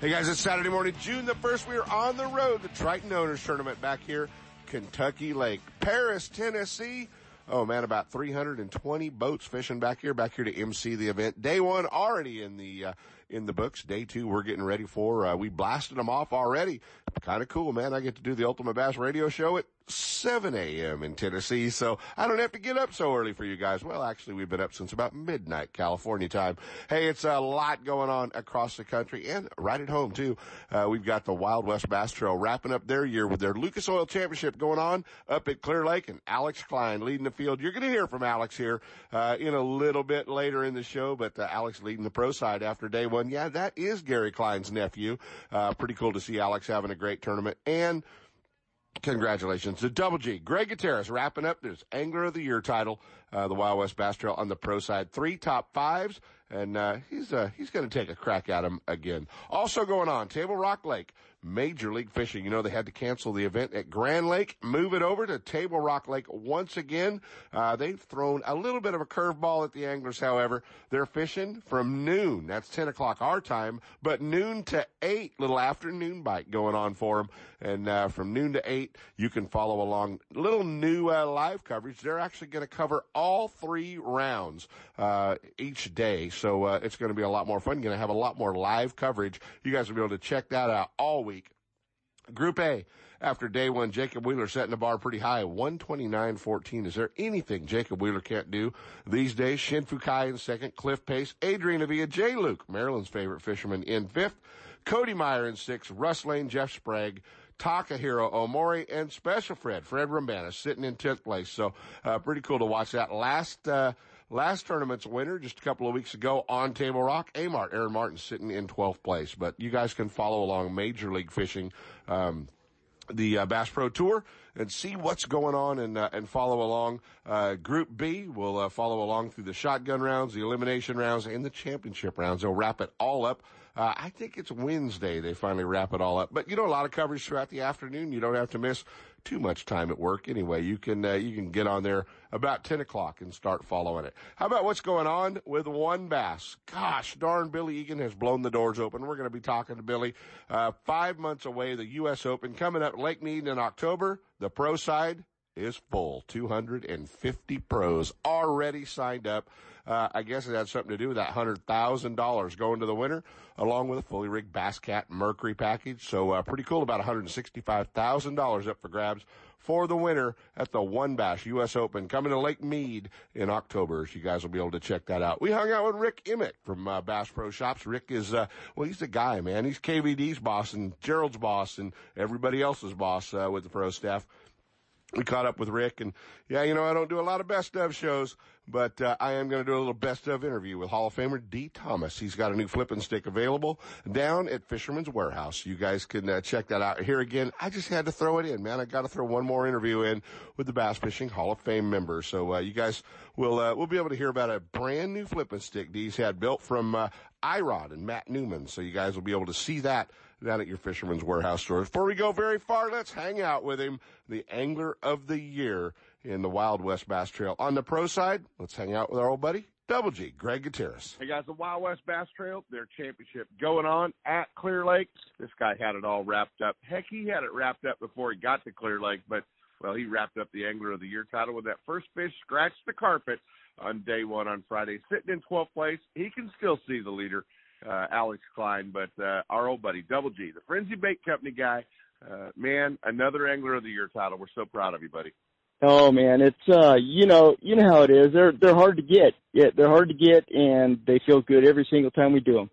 Hey guys, it's Saturday morning, June the 1st. We are on the road, the Triton Owners Tournament back here, Kentucky Lake, Paris, Tennessee. Oh man, about 320 boats fishing back here, back here to MC the event. Day one already in the, uh, in the books. Day two, we're getting ready for, uh, we blasted them off already. Kind of cool, man. I get to do the Ultimate Bass radio show at 7 a.m. in Tennessee, so I don't have to get up so early for you guys. Well, actually, we've been up since about midnight California time. Hey, it's a lot going on across the country and right at home too. Uh, we've got the Wild West Bass Trail wrapping up their year with their Lucas Oil Championship going on up at Clear Lake and Alex Klein leading the field. You're going to hear from Alex here, uh, in a little bit later in the show, but uh, Alex leading the pro side after day one. Yeah, that is Gary Klein's nephew. Uh, pretty cool to see Alex having a great tournament and Congratulations to Double G. Greg Gutierrez wrapping up this Angler of the Year title, uh, the Wild West Bass Trail on the pro side. Three top fives, and uh, he's uh, he's going to take a crack at him again. Also going on, Table Rock Lake. Major League Fishing. You know, they had to cancel the event at Grand Lake, move it over to Table Rock Lake once again. Uh, they've thrown a little bit of a curveball at the anglers, however. They're fishing from noon. That's 10 o'clock our time, but noon to 8, little afternoon bite going on for them. And, uh, from noon to 8, you can follow along. Little new, uh, live coverage. They're actually going to cover all three rounds, uh, each day. So, uh, it's going to be a lot more fun. Going to have a lot more live coverage. You guys will be able to check that out all week. Group A, after day one, Jacob Wheeler setting the bar pretty high, 129.14. Is there anything Jacob Wheeler can't do these days? Shin Fukae in second, Cliff Pace, Adrian Avena, J. Luke, Maryland's favorite fisherman in fifth, Cody Meyer in sixth, Russ Lane, Jeff Sprague, Takahiro Omori, and Special Fred, Fred Roumbanis, sitting in 10th place. So, uh, pretty cool to watch that. Last, uh, last tournament's winner just a couple of weeks ago on Table Rock, Amart, Aaron Martens sitting in 12th place. But you guys can follow along Major League Fishing, um, the uh, Bass Pro Tour and see what's going on and uh, and follow along. Uh, Group B will uh, follow along through the shotgun rounds, the elimination rounds, and the championship rounds. They'll wrap it all up. Uh, I think it's Wednesday they finally wrap it all up. But you know, a lot of coverage throughout the afternoon. You don't have to miss too much time at work anyway. You can uh, you can get on there about ten o'clock and start following it. How about what's going on with WON Bass? Gosh darn, Billy Egan has blown the doors open. We're going to be talking to Billy. Uh, five months away, the U.S. Open coming up Lake Mead in October. The pro side is full. 250 pros already signed up. Uh, I guess it had something to do with that hundred thousand dollars going to the winner, along with a fully rigged Bass Cat Mercury package. So uh, pretty cool. About one hundred sixty-five thousand dollars up for grabs for the winner at the WON Bass U.S. Open coming to Lake Mead in October. So you guys will be able to check that out. We hung out with Rick Emmett from uh, Bass Pro Shops. Rick is, uh, well, he's the guy, man. He's KVD's boss and Gerald's boss and everybody else's boss uh, with the pro staff we caught up with Rick and yeah, you know, I don't do a lot of best of shows, but uh, I am going to do a little best of interview with Hall of Famer Dee Thomas. He's got a new flipping stick available down at Fisherman's Warehouse. You guys can uh, check that out. Here again, I just had to throw it in, man. I got to throw one more interview in with the Bass Fishing Hall of Fame member. So uh, you guys will uh, will be able to hear about a brand new flipping stick Dee's had built from uh, iRod and Matt Newman. So you guys will be able to see that down at your Fisherman's Warehouse store. Before we go very far, let's hang out with him, the Angler of the Year in the Wild West Bass Trail. On the pro side, let's hang out with our old buddy, Double G, Greg Gutierrez. Hey guys, the Wild West Bass Trail, their championship going on at Clear Lake. This guy had it all wrapped up. Heck, he had it wrapped up before he got to Clear Lake, but well, he wrapped up the Angler of the Year title with that first fish scratched the carpet on day one on Friday, sitting in 12th place. He can still see the leader uh, Alex Klein, but uh, our old buddy Double G, the Frenzy Bait Company guy. Uh, man, another Angler of the Year title. We're so proud of you, buddy. Oh man, it's uh, you know, you know how it is. They're they're hard to get. Yeah, they're hard to get, and they feel good every single time we do them.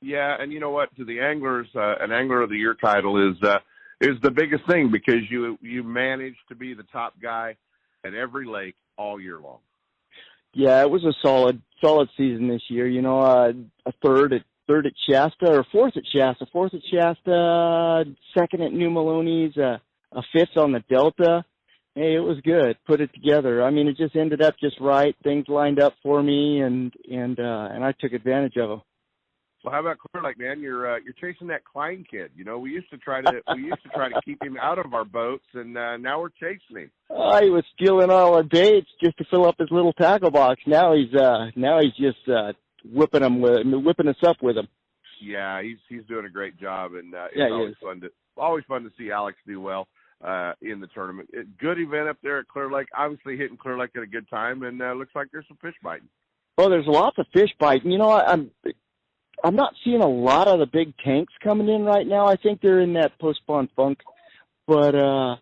Yeah, and you know what? To the anglers, uh, an Angler of the Year title is uh, is the biggest thing because you you manage to be the top guy at every lake all year long. Yeah, it was a solid solid season this year. You know, uh, a third at third at Shasta or fourth at Shasta, fourth at Shasta, second at New Melones, uh, a fifth on the Delta. Hey, it was good. Put it together. I mean, it just ended up just right. Things lined up for me, and and uh, and I took advantage of them. Well, how about Clear Lake, man? You're uh, you're chasing that Klein kid. You know, we used to try to we used to try to keep him out of our boats, and uh, now we're chasing him. Oh, he was stealing all our baits just to fill up his little tackle box. Now he's uh now he's just uh whipping them with whipping us up with him. Yeah, he's he's doing a great job, and uh, it's Yeah, always is. fun to always fun to see Alex do well uh, in the tournament. It, good event up there at Clear Lake. Obviously hitting Clear Lake at a good time, and uh, looks like there's some fish biting. Oh, there's lots of fish biting. You know, I, I'm I'm not seeing a lot of the big tanks coming in right now. I think they're in that post spawn funk, but uh,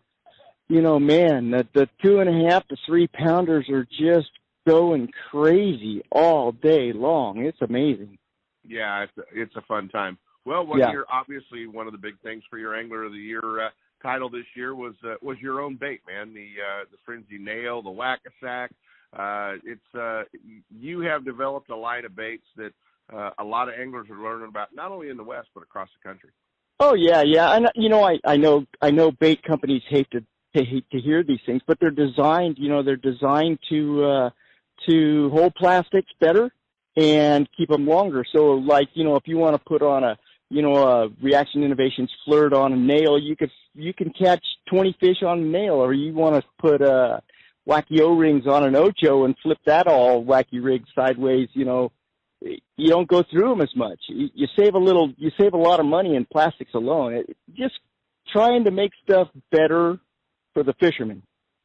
you know, man, the the two and a half to three pounders are just going crazy all day long. It's amazing. Yeah, it's a, it's a fun time. Well, one Yeah. year, obviously, one of the big things for your Angler of the Year uh, title this year was uh, was your own bait, man. The uh, the frenzy nail, the whack a sack. Uh, it's uh, you have developed a line of baits that uh, a lot of anglers are learning about, not only in the West but across the country. Oh yeah, yeah, and you know, I I know I know bait companies hate to they hate to hear these things, but they're designed, you know, they're designed to uh to hold plastics better and keep them longer. So like, you know, if you want to put on a you know, a Reaction Innovations flirt on a nail, you could you can catch 20 fish on a nail, or you want to put uh wacky O-rings on an Ocho and flip that all wacky rig sideways, you know, you don't go through them as much. You, you save a little, you save a lot of money in plastics alone. It, just trying to make stuff better for the fishermen,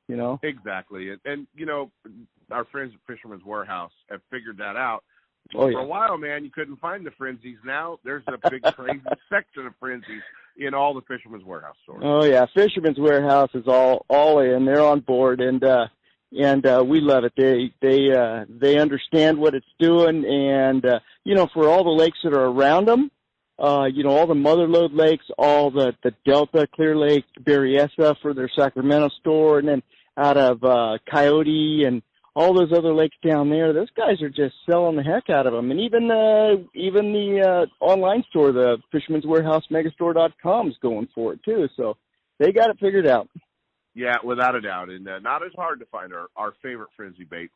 you know? Exactly, and, and you know, our friends at Fisherman's Warehouse have figured that out. Oh, yeah. For a while, man, you couldn't find the frenzies. Now there's a big crazy section of frenzies in all the Fisherman's Warehouse stores. Oh yeah, Fisherman's Warehouse is all all in. They're on board, and uh, and uh, we love it. They they uh, they understand what it's doing, and uh, you know, for all the lakes that are around them, uh, you know, all the motherlode lakes, all the the Delta, Clear Lake, Berryessa for their Sacramento store, and then out of uh, Coyote and all those other lakes down there. Those guys are just selling the heck out of them, and even uh, even the uh, online store, the Fisherman's Warehouse Megastore.com is going for it too. So they got it figured out. Yeah, without a doubt, and uh, not as hard to find our our favorite frenzy bait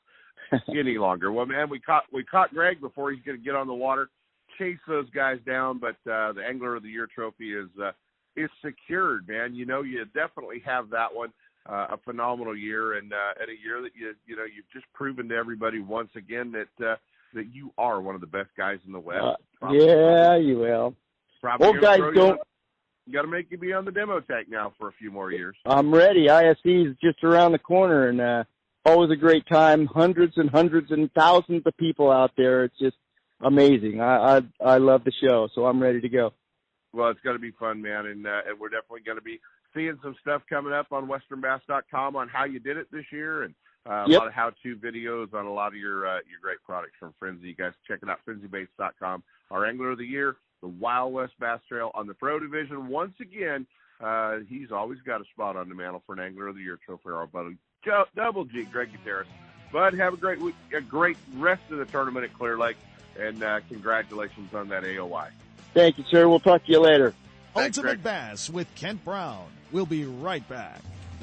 any longer. Well, man, we caught we caught Greg before he's going to get on the water, chase those guys down. But uh, the Angler of the Year trophy is uh, is secured, man. You know, you definitely have that one. Uh, a phenomenal year, and uh, at a year that you you know you've just proven to everybody once again that uh, that you are one of the best guys in the West. Uh, yeah, you will. probably Old guys don't. You got to make you be on the demo tech now for a few more years. I'm ready. ISE is just around the corner, and uh, always a great time. Hundreds and hundreds and thousands of people out there. It's just amazing. I I, I love the show, so I'm ready to go. Well, it's going to be fun, man, and uh, and we're definitely going to be seeing some stuff coming up on WesternBass.com on how you did it this year, and uh, a Yep. lot of how-to videos on a lot of your uh, your great products from Frenzy. You guys check it out, FrenzyBaits.com. Our Angler of the Year, the Wild West Bass Trail on the Pro Division. Once again, uh, he's always got a spot on the mantle for an Angler of the Year trophy. Our buddy Joe, Double G, Greg Gutierrez. Bud, have a great week, a great rest of the tournament at Clear Lake, and uh, congratulations on that AOY. Thank you, sir. We'll talk to you later. Thanks, Ultimate Greg. Bass with Kent Brown. We'll be right back.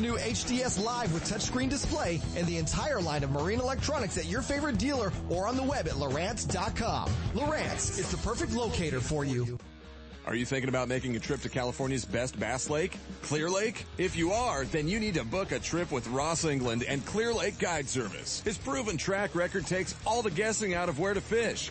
new HDS Live with touchscreen display and the entire line of marine electronics at your favorite dealer or on the web at Lowrance.com. Lowrance is the perfect locator for you. Are you thinking about making a trip to California's best bass lake, Clear Lake? If you are, then you need to book a trip with Ross England and Clear Lake Guide Service. His proven track record takes all the guessing out of where to fish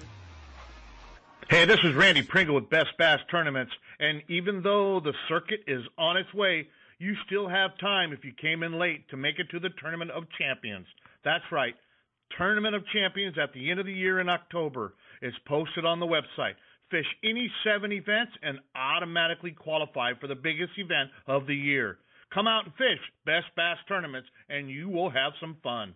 Hey, this is Randy Pringle with Best Bass Tournaments, and even though the circuit is on its way, you still have time if you came in late to make it to the Tournament of Champions. That's right. Tournament of Champions at the end of the year in October is posted on the website. Fish any seven events and automatically qualify for the biggest event of the year. Come out and fish Best Bass Tournaments and you will have some fun.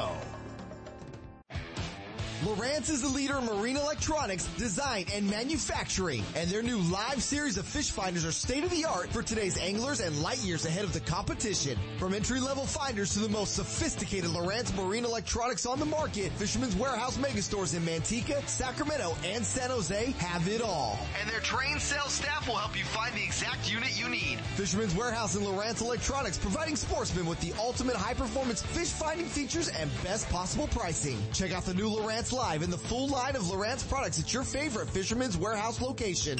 Lowrance is the leader in marine electronics, design, and manufacturing. And their new live series of fish finders are state of the art for today's anglers and light years ahead of the competition. From entry level finders to the most sophisticated Lowrance marine electronics on the market, Fisherman's Warehouse megastores in Manteca, Sacramento, and San Jose have it all. And their trained sales staff will help you find the exact unit you need. Fisherman's Warehouse and Lowrance Electronics providing sportsmen with the ultimate high performance fish finding features and best possible pricing. Check out the new Live and the full line of Lowrance products at your favorite Fisherman's Warehouse location.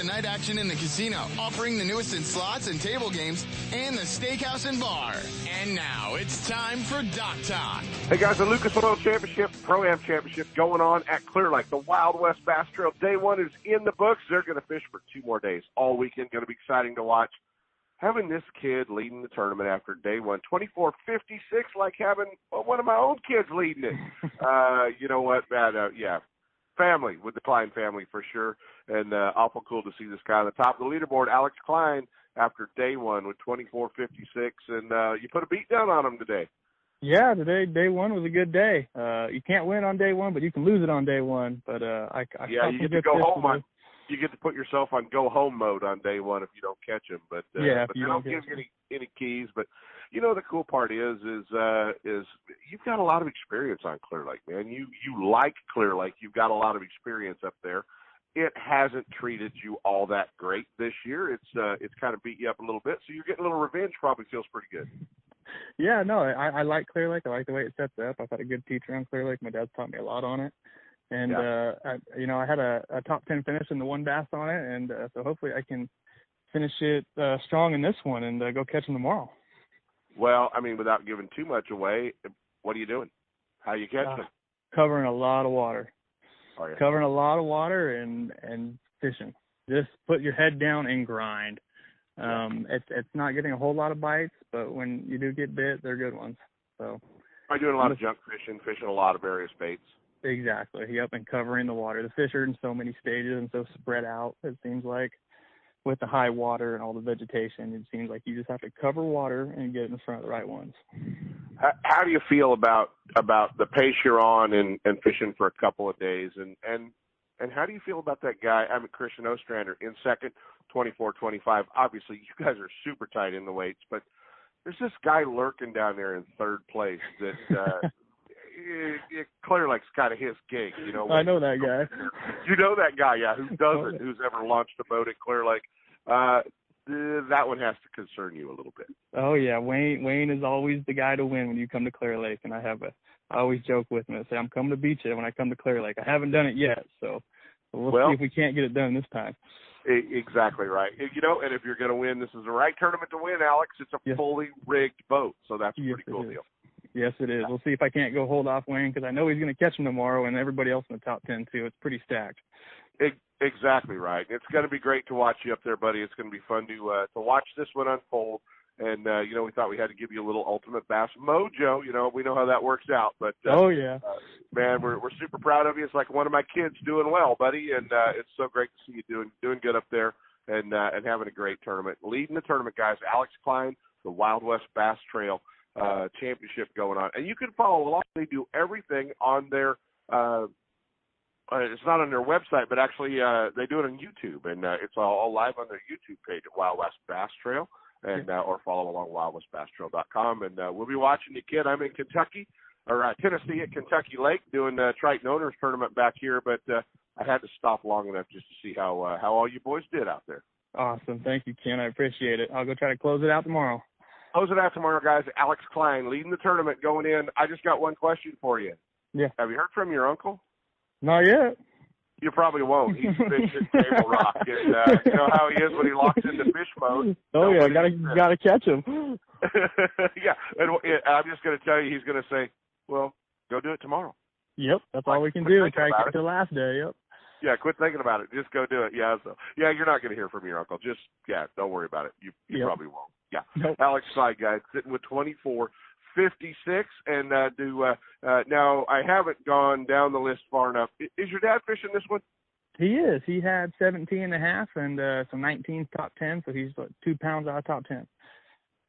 night action in the casino, offering the newest in slots and table games, and the steakhouse and bar. And now it's time for Dock Talk. Hey guys, the Lucas Oil Championship, Pro Am Championship going on at Clear Lake. The Wild West Bass Trail Day One is in the books. They're going to fish for two more days all weekend. Going to be exciting to watch. Having this kid leading the tournament after day one, 24-56, like having well, one of my own kids leading it. uh, you know what, man? Uh, yeah, family with the Klein family for sure, and uh, awful cool to see this guy on the top of the leaderboard, Alex Klein, after day one with 24-56, and uh, you put a beat down on him today. Yeah, today day one was a good day. Uh, you can't win on day one, but you can lose it on day one. But uh, I, I yeah, you get to go home on. You get to put yourself on go home mode on day one if you don't catch him. But uh, yeah, but you they don't, don't give you any any keys. But you know the cool part is is uh is you've got a lot of experience on Clear Lake, man. You you like Clear Lake. You've got a lot of experience up there. It hasn't treated you all that great this year. It's uh it's kind of beat you up a little bit, so you're getting a little revenge. Probably feels pretty good. Yeah, no, I, I like Clear Lake. I like the way it sets up. I've had a good teacher on Clear Lake. My dad's taught me a lot on it, and Yeah. uh, I, you know, I had a, a top ten finish in the WON Bass on it, and uh, so hopefully I can finish it uh, strong in this one and uh, go catch them tomorrow. Well, I mean, without giving too much away, what are you doing? How are you catching Uh. Covering a lot of water, Are you? covering a lot of water, and and fishing. Just put your head down and grind. Um, it's it's not getting a whole lot of bites, but when you do get bit, they're good ones. So. By doing a lot of junk fishing, fishing a lot of various baits. Exactly. Yep, and covering the water. The fish are in so many stages and so spread out. It seems like with the high water and all the vegetation, it seems like you just have to cover water and get in front of the right ones. How, how do you feel about about the pace you're on and, and fishing for a couple of days, and and and how do you feel about that guy? I'm mean, Christian Ostrander in second, 24-25. Obviously, you guys are super tight in the weights, but there's this guy lurking down there in third place that. uh it, it, Clear Lake's kind of his gig, you know. I know that guy. You know that guy, yeah, who doesn't, who's ever launched a boat at Clear Lake. Uh, that one has to concern you a little bit. Oh yeah, Wayne. Wayne is always the guy to win when you come to Clear Lake, and I have a. I always joke with him and say I'm coming to beat you when I come to Clear Lake. I haven't done it yet, so we'll, well, see if we can't get it done this time. Exactly right. You know, and if you're going to win, this is the right tournament to win, Alex. It's a yes. fully rigged boat, so that's a yes, pretty cool deal. Yes, it is. We'll see if I can't go hold off Wayne because I know he's going to catch him tomorrow, and everybody else in the top ten too. It's pretty stacked. It, exactly right. It's going to be great to watch you up there, buddy. It's going to be fun to uh, to watch this one unfold. And uh, you know, we thought we had to give you a little ultimate bass mojo. You know, we know how that works out. But uh, oh yeah, uh, man, we're we're super proud of you. It's like one of my kids doing well, buddy, and uh, it's so great to see you doing doing good up there and uh, and having a great tournament. Leading the tournament, guys, Alex Klein, the Wild West Bass Trail uh, championship going on, and you can follow along. They do everything on their. Uh, uh, it's not on their website, but actually uh, they do it on YouTube, and uh, it's all, all live on their YouTube page at Wild West Bass Trail, and uh, or follow along wildwestbasstrail.com. And uh, we'll be watching you, kid. I'm in Kentucky or uh, Tennessee at Kentucky Lake doing the Triton Owners Tournament back here, but uh, I had to stop long enough just to see how uh, how all you boys did out there. Awesome, thank you, Ken. I appreciate it. I'll go try to close it out tomorrow. Close it out tomorrow, guys. Alex Klein leading the tournament going in. I just got one question for you. Yeah. Have you heard from your uncle? Not yet. You probably won't. He's fishing Table Rock, and uh, you know how he is when he locks into fish mode. Oh yeah, gotta gotta catch him. yeah, and I'm just gonna tell you, he's gonna say, "Well, go do it tomorrow." Yep, that's all we can do. Try to catch the last day. Yep. Yeah, quit thinking about it. Just go do it. Yeah, so yeah, you're not gonna hear from your uncle. Just yeah, don't worry about it. You you yep. probably won't. Yeah. Nope. Alex Klein, guys, sitting with 24 56 and uh do uh uh now I haven't gone down the list far enough. Is your dad fishing this one? He is. He had 17 and a half and uh some 19 top 10, so he's like 2 pounds out of top 10.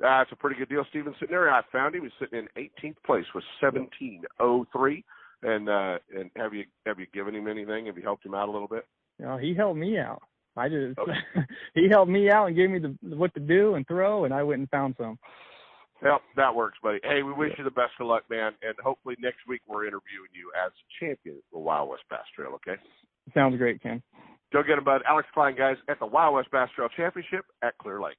That's a pretty good deal. Steven sitting there. I found him. He's sitting in 18th place with 1703. And uh and have you have you given him anything? Have you helped him out a little bit? Know, he helped me out. I just okay. he helped me out and gave me the what to do and throw, and I went and found some. Yep, that works, buddy. Hey, we wish you the best of luck, man, and hopefully next week we're interviewing you as champion of the Wild West Bass Trail. Okay. Sounds great, Ken. Go get him, bud. Alex Klein, guys, at the Wild West Bass Trail Championship at Clear Lake.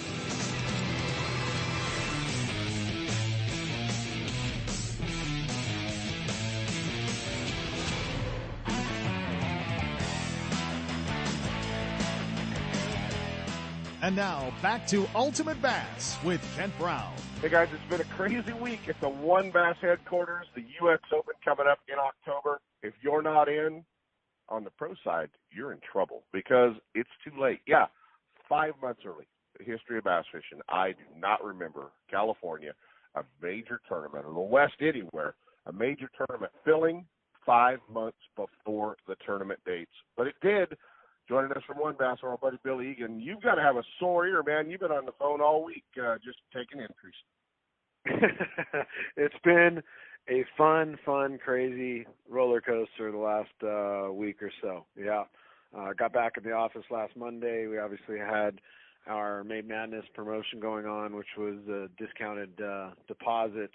And now back to Ultimate Bass with Kent Brown. Hey guys, it's been a crazy week at the WON Bass headquarters. The U.S. Open coming up in October. If you're not in on the pro side, you're in trouble because it's too late. Yeah, five months early. The history of bass fishing. I do not remember California, a major tournament, or the West anywhere, a major tournament filling five months before the tournament dates. But it did Joining us from WON Bass, our buddy Billy Egan. You've got to have a sore ear, man. You've been on the phone all week, uh, just taking entries. it's been a fun, fun, crazy roller coaster the last uh, week or so. Yeah, uh, got back in the office last Monday. We obviously had our May Madness promotion going on, which was a discounted uh, deposit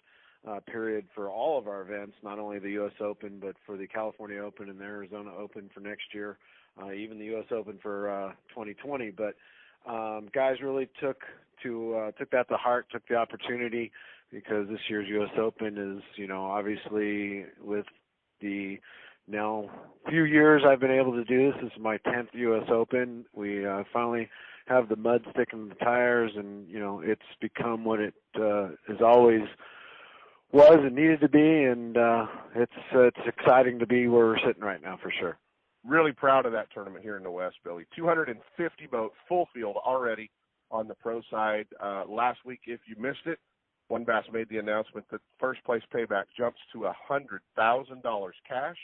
uh, period for all of our events, not only the U.S. Open, but for the California Open and the Arizona Open for next year uh, even the U.S. Open for uh, 2020. But um, guys really took to uh, took that to heart, took the opportunity because this year's U.S. Open is, you know, obviously with the now few years I've been able to do this. This is my 10th U.S. Open. We uh, finally have the mud sticking the tires, and you know, it's become what it uh, is always was and needed to be, and uh, it's uh, it's exciting to be where we're sitting right now for sure. Really proud of that tournament here in the West, Billy. 250 boat, full field already on the pro side. Uh, last week, if you missed it, WON Bass made the announcement that first place payback jumps to a hundred thousand dollars cash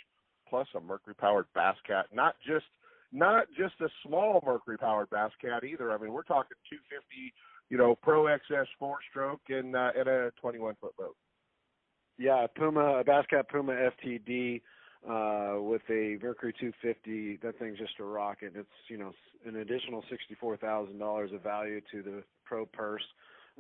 plus a mercury powered bass cat. Not just not just a small mercury powered bass cat either. I mean, we're talking 250, you know, Pro XS four stroke and uh, and a 21 foot boat. Yeah, Puma, a Bass Cat Puma FTD uh, with a Mercury 250. That thing's just a rocket. It's you know an additional sixty-four thousand dollars of value to the pro purse.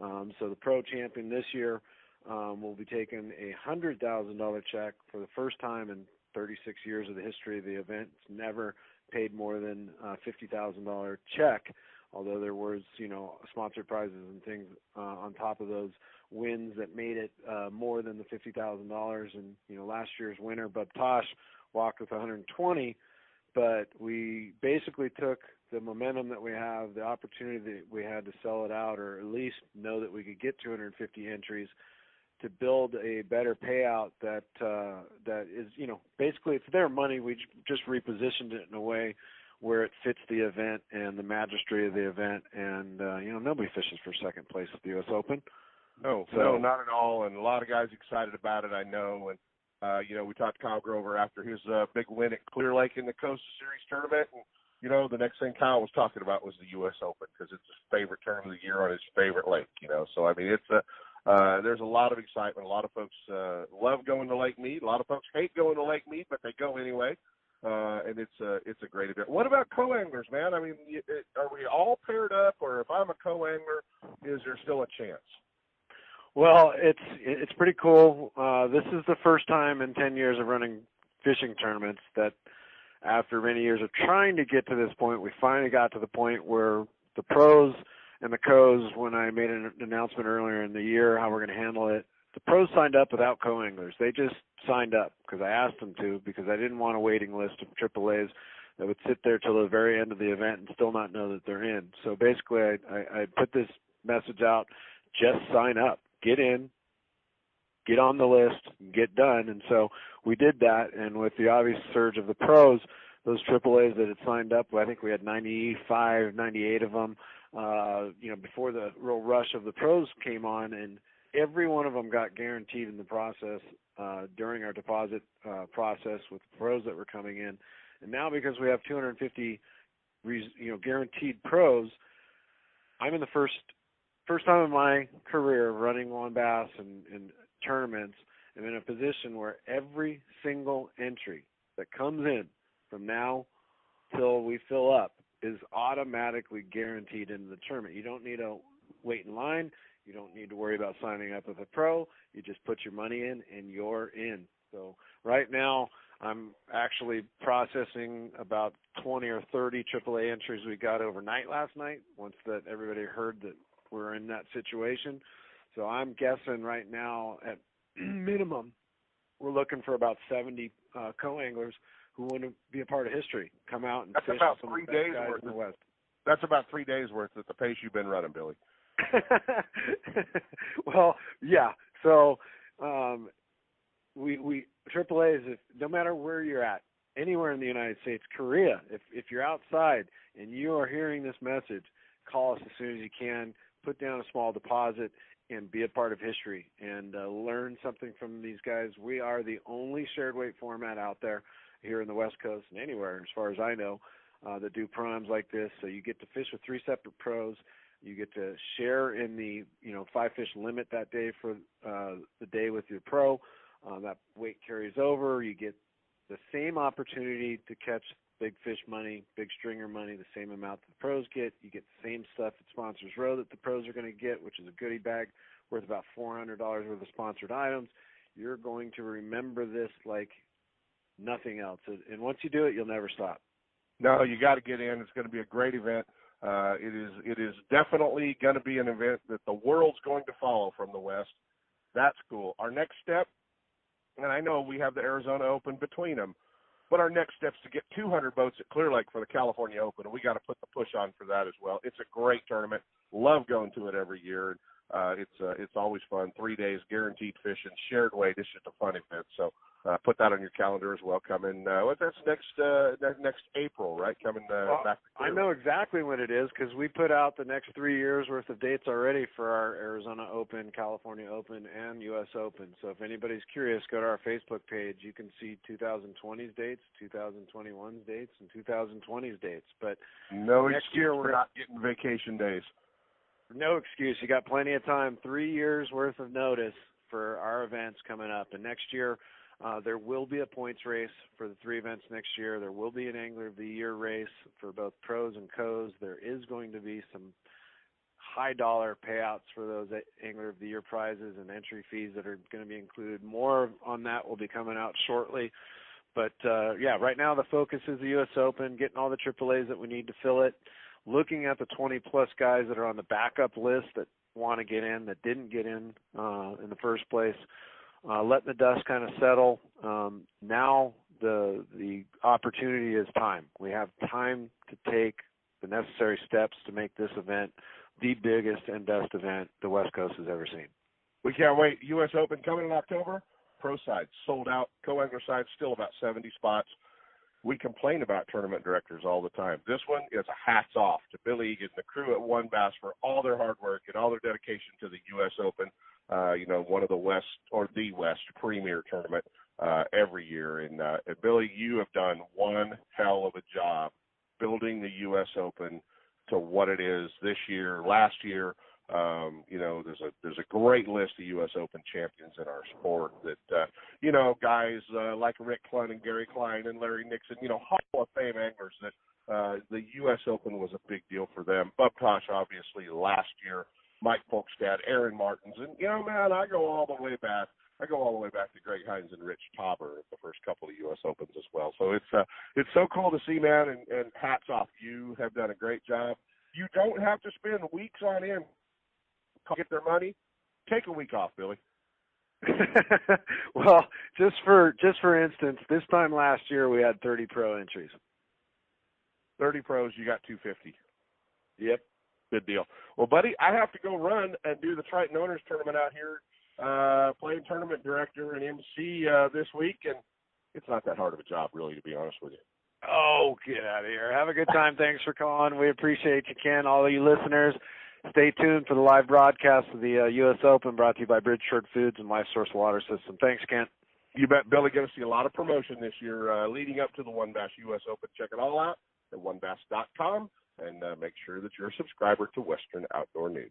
Um, so the pro champion this year um, will be taking a hundred thousand dollar check for the first time in 36 years of the history of the event. It's never paid more than a fifty thousand dollar check. Although there was, you know, sponsored prizes and things uh, on top of those wins that made it uh, more than the fifty thousand dollars. And you know, last year's winner, Bub Tosh, walked with 120. But we basically took the momentum that we have, the opportunity that we had to sell it out, or at least know that we could get 250 entries, to build a better payout that uh, that is, you know, basically it's their money. We just repositioned it in a way where it fits the event and the magistry of the event. And uh, you know, nobody fishes for second place at the U.S. Open. No, so, no, not at all. And a lot of guys excited about it, I know. And uh, you know, we talked to Kyle Grover after his uh, big win at Clear Lake in the Costa Series tournament, and you know, the next thing Kyle was talking about was the U.S. Open because it's his favorite tournament of the year on his favorite lake. You know, so I mean, it's a uh, there's a lot of excitement. A lot of folks uh, love going to Lake Mead. A lot of folks hate going to Lake Mead, but they go anyway. Uh, and it's a it's a great event. What about co-anglers, man? I mean, it, are we all paired up, or if I'm a co-angler, is there still a chance? Well, it's it's pretty cool. Uh, this is the first time in ten years of running fishing tournaments that, after many years of trying to get to this point, we finally got to the point where the pros and the co's. When I made an announcement earlier in the year how we're going to handle it, the pros signed up without co-anglers. They just signed up because I asked them to because I didn't want a waiting list of AAA's that would sit there till the very end of the event and still not know that they're in. So basically, I, I, I put this message out: just sign up, get in, get on the list, get done. And so we did that. And with the obvious surge of the pros, those AAA's that had signed up, I think we had 95, 98 of them. Uh, you know, before the real rush of the pros came on, and every one of them got guaranteed in the process uh, during our deposit uh, process with the pros that were coming in. And now because we have 250, you know, guaranteed pros, I'm in the first first time in my career running WON Bass and, and tournaments. I'm in a position where every single entry that comes in from now till we fill up is automatically guaranteed into the tournament. You don't need to wait in line. You don't need to worry about signing up with a pro. You just put your money in and you're in. So right now, I'm actually processing about 20 or 30 AAA entries we got overnight last night. Once that everybody heard that we're in that situation, so I'm guessing right now at minimum we're looking for about 70 uh, co-anglers who want to be a part of history, come out and That's fish about some three the days guys worth in the of- West. That's about three days worth at the pace you've been running, Billy. well, yeah. So um, we we AAA is if, no matter where you're at, anywhere in the United States, Korea. If if you're outside and you are hearing this message, call us as soon as you can. Put down a small deposit and be a part of history and uh, learn something from these guys. We are the only shared weight format out there here in the West Coast and anywhere, as far as I know, uh, that do primes like this. So you get to fish with three separate pros. You get to share in the you know five fish limit that day for uh, the day with your pro. Uh, that weight carries over. You get the same opportunity to catch big fish money, big stringer money, the same amount that the pros get. You get the same stuff at Sponsors Row that the pros are going to get, which is a goodie bag worth about $400 worth of sponsored items. You're going to remember this like nothing else. And once you do it, you'll never stop. No, you got to get in. It's going to be a great event. Uh, it is it is definitely going to be an event that the world's going to follow from the West. That's cool. Our next step, and I know we have the Arizona Open between them, but our next step is to get 200 boats at Clear Lake for the California Open, and we got to put the push on for that as well. It's a great tournament. Love going to it every year. Uh, it's uh, it's always fun. Three days, guaranteed fishing, shared weight. It's just a fun event. So uh, put that on your calendar as well. Coming, uh, what that's next uh, next April, right? Coming uh, well, back. I know exactly when it is because we put out the next three years worth of dates already for our Arizona Open, California Open, and U.S. Open. So if anybody's curious, go to our Facebook page. You can see 2020's dates, 2021's dates, and 2020's dates. But no next excuse year we're not getting vacation days. No excuse. You got plenty of time. Three years worth of notice for our events coming up, and next year uh, there will be a points race for the three events next year. There will be an Angler of the Year race for both pros and co's. There is going to be some high dollar payouts for those Angler of the Year prizes and entry fees that are going to be included. More on that will be coming out shortly. But uh, yeah, right now the focus is the U.S. Open, getting all the AAA's that we need to fill it, looking at the 20 plus guys that are on the backup list that want to get in that didn't get in uh, in the first place uh, letting the dust kind of settle. Um, now the the opportunity is time. We have time to take the necessary steps to make this event the biggest and best event the West Coast has ever seen. We can't wait. U.S. Open coming in October. Pro side sold out. Co-angler side still about 70 spots. We complain about tournament directors all the time. This one is a hats off to Billy Egan, the crew at WON Bass for all their hard work and all their dedication to the U.S. Open uh, you know, one of the West or the West premier tournament uh, every year. And, uh, and Billy, you have done one hell of a job building the U.S. Open to what it is this year. Last year, um, you know, there's a there's a great list of U.S. Open champions in our sport that uh, you know guys uh, like Rick Clunn and Gary Klein and Larry Nixon, you know, Hall of Fame anglers that uh, the U.S. Open was a big deal for them. Bub Tosh, obviously, last year Mike Folkestad, Aaron Martens, and you know, man, I go all the way back. I go all the way back to Greg Hines and Rich Tauber at the first couple of U.S. Opens as well. So it's uh, it's so cool to see, man, and, and hats off. You have done a great job. You don't have to spend weeks on end to get their money. Take a week off, Billy. well, just for just for instance, this time last year we had 30 pro entries. 30 pros, you got 250. Yep. Good deal. Well, buddy, I have to go run and do the Triton Owners Tournament out here, uh, playing tournament director and MC uh, this week, and it's not that hard of a job, really, to be honest with you. Oh, get out of here. Have a good time. Thanks for calling. We appreciate you, Ken. All of you listeners, stay tuned for the live broadcast of the uh, U.S. Open brought to you by Bridgeford Foods and Life Source Water System. Thanks, Kent. You bet, Billy. Going to see a lot of promotion this year uh, leading up to the WON Bass U.S. Open. Check it all out at wonbass.com and uh, make sure that you're a subscriber to Western Outdoor News.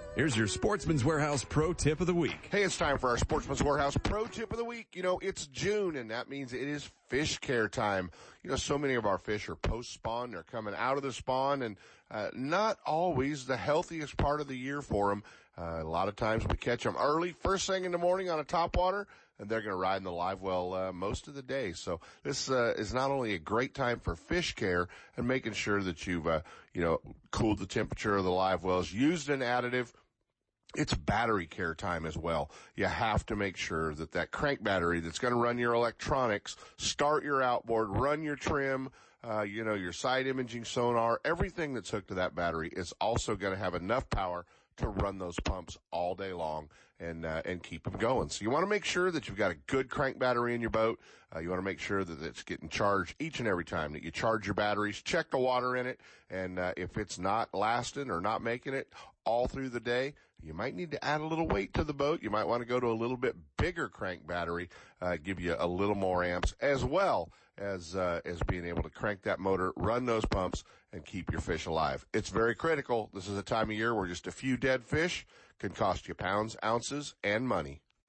Here's your Sportsman's Warehouse Pro Tip of the Week. Hey, it's time for our Sportsman's Warehouse Pro Tip of the Week. You know, it's June and that means it is fish care time. You know, so many of our fish are post spawn. They're coming out of the spawn and uh, not always the healthiest part of the year for them. Uh, a lot of times we catch them early, first thing in the morning on a topwater, and they're going to ride in the live well uh, most of the day. So this uh, is not only a great time for fish care and making sure that you've uh, you know cooled the temperature of the live wells, used an additive it's battery care time as well. You have to make sure that that crank battery that's going to run your electronics, start your outboard, run your trim, uh, you know, your side imaging sonar, everything that's hooked to that battery is also going to have enough power to run those pumps all day long and uh, and keep them going. So you want to make sure that you've got a good crank battery in your boat. Uh, you want to make sure that it's getting charged each and every time that you charge your batteries. Check the water in it, and uh, if it's not lasting or not making it all through the day, you might need to add a little weight to the boat. You might want to go to a little bit bigger crank battery, uh, give you a little more amps as well as uh, as being able to crank that motor, run those pumps, and keep your fish alive. It's very critical. This is a time of year where just a few dead fish can cost you pounds, ounces, and money.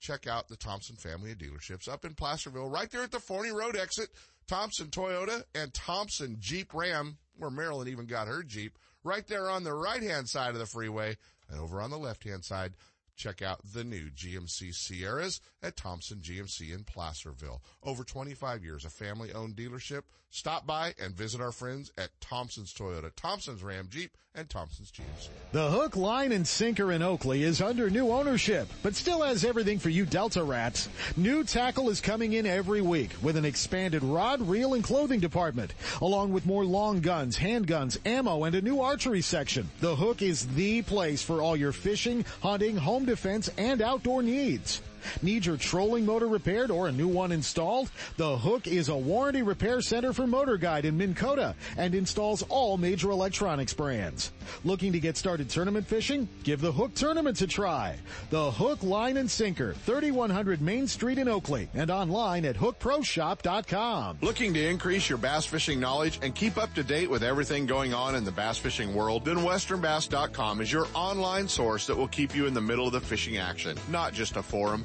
check out the Thompson family of dealerships up in Placerville, right there at the Forney Road exit. Thompson Toyota and Thompson Jeep Ram, where Marilyn even got her Jeep, right there on the right hand side of the freeway. And over on the left hand side, check out the new GMC Sierras at Thompson GMC in Placerville. Over 25 years, a family owned dealership. Stop by and visit our friends at Thompson's Toyota, Thompson's Ram Jeep, and Thompson's GMC. The hook, line, and sinker in Oakley is under new ownership, but still has everything for you Delta rats. New tackle is coming in every week with an expanded rod, reel, and clothing department, along with more long guns, handguns, ammo, and a new archery section. The hook is the place for all your fishing, hunting, home defense, and outdoor needs. Need your trolling motor repaired or a new one installed? The Hook is a warranty repair center for Motor Guide in Minn Kota and installs all major electronics brands. Looking to get started tournament fishing? Give the Hook Tournaments a try. The Hook Line and Sinker, 3100 Main Street in Oakley and online at hookproshop.com. Looking to increase your bass fishing knowledge and keep up to date with everything going on in the bass fishing world? Then westernbass.com is your online source that will keep you in the middle of the fishing action, not just a forum.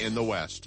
in the West.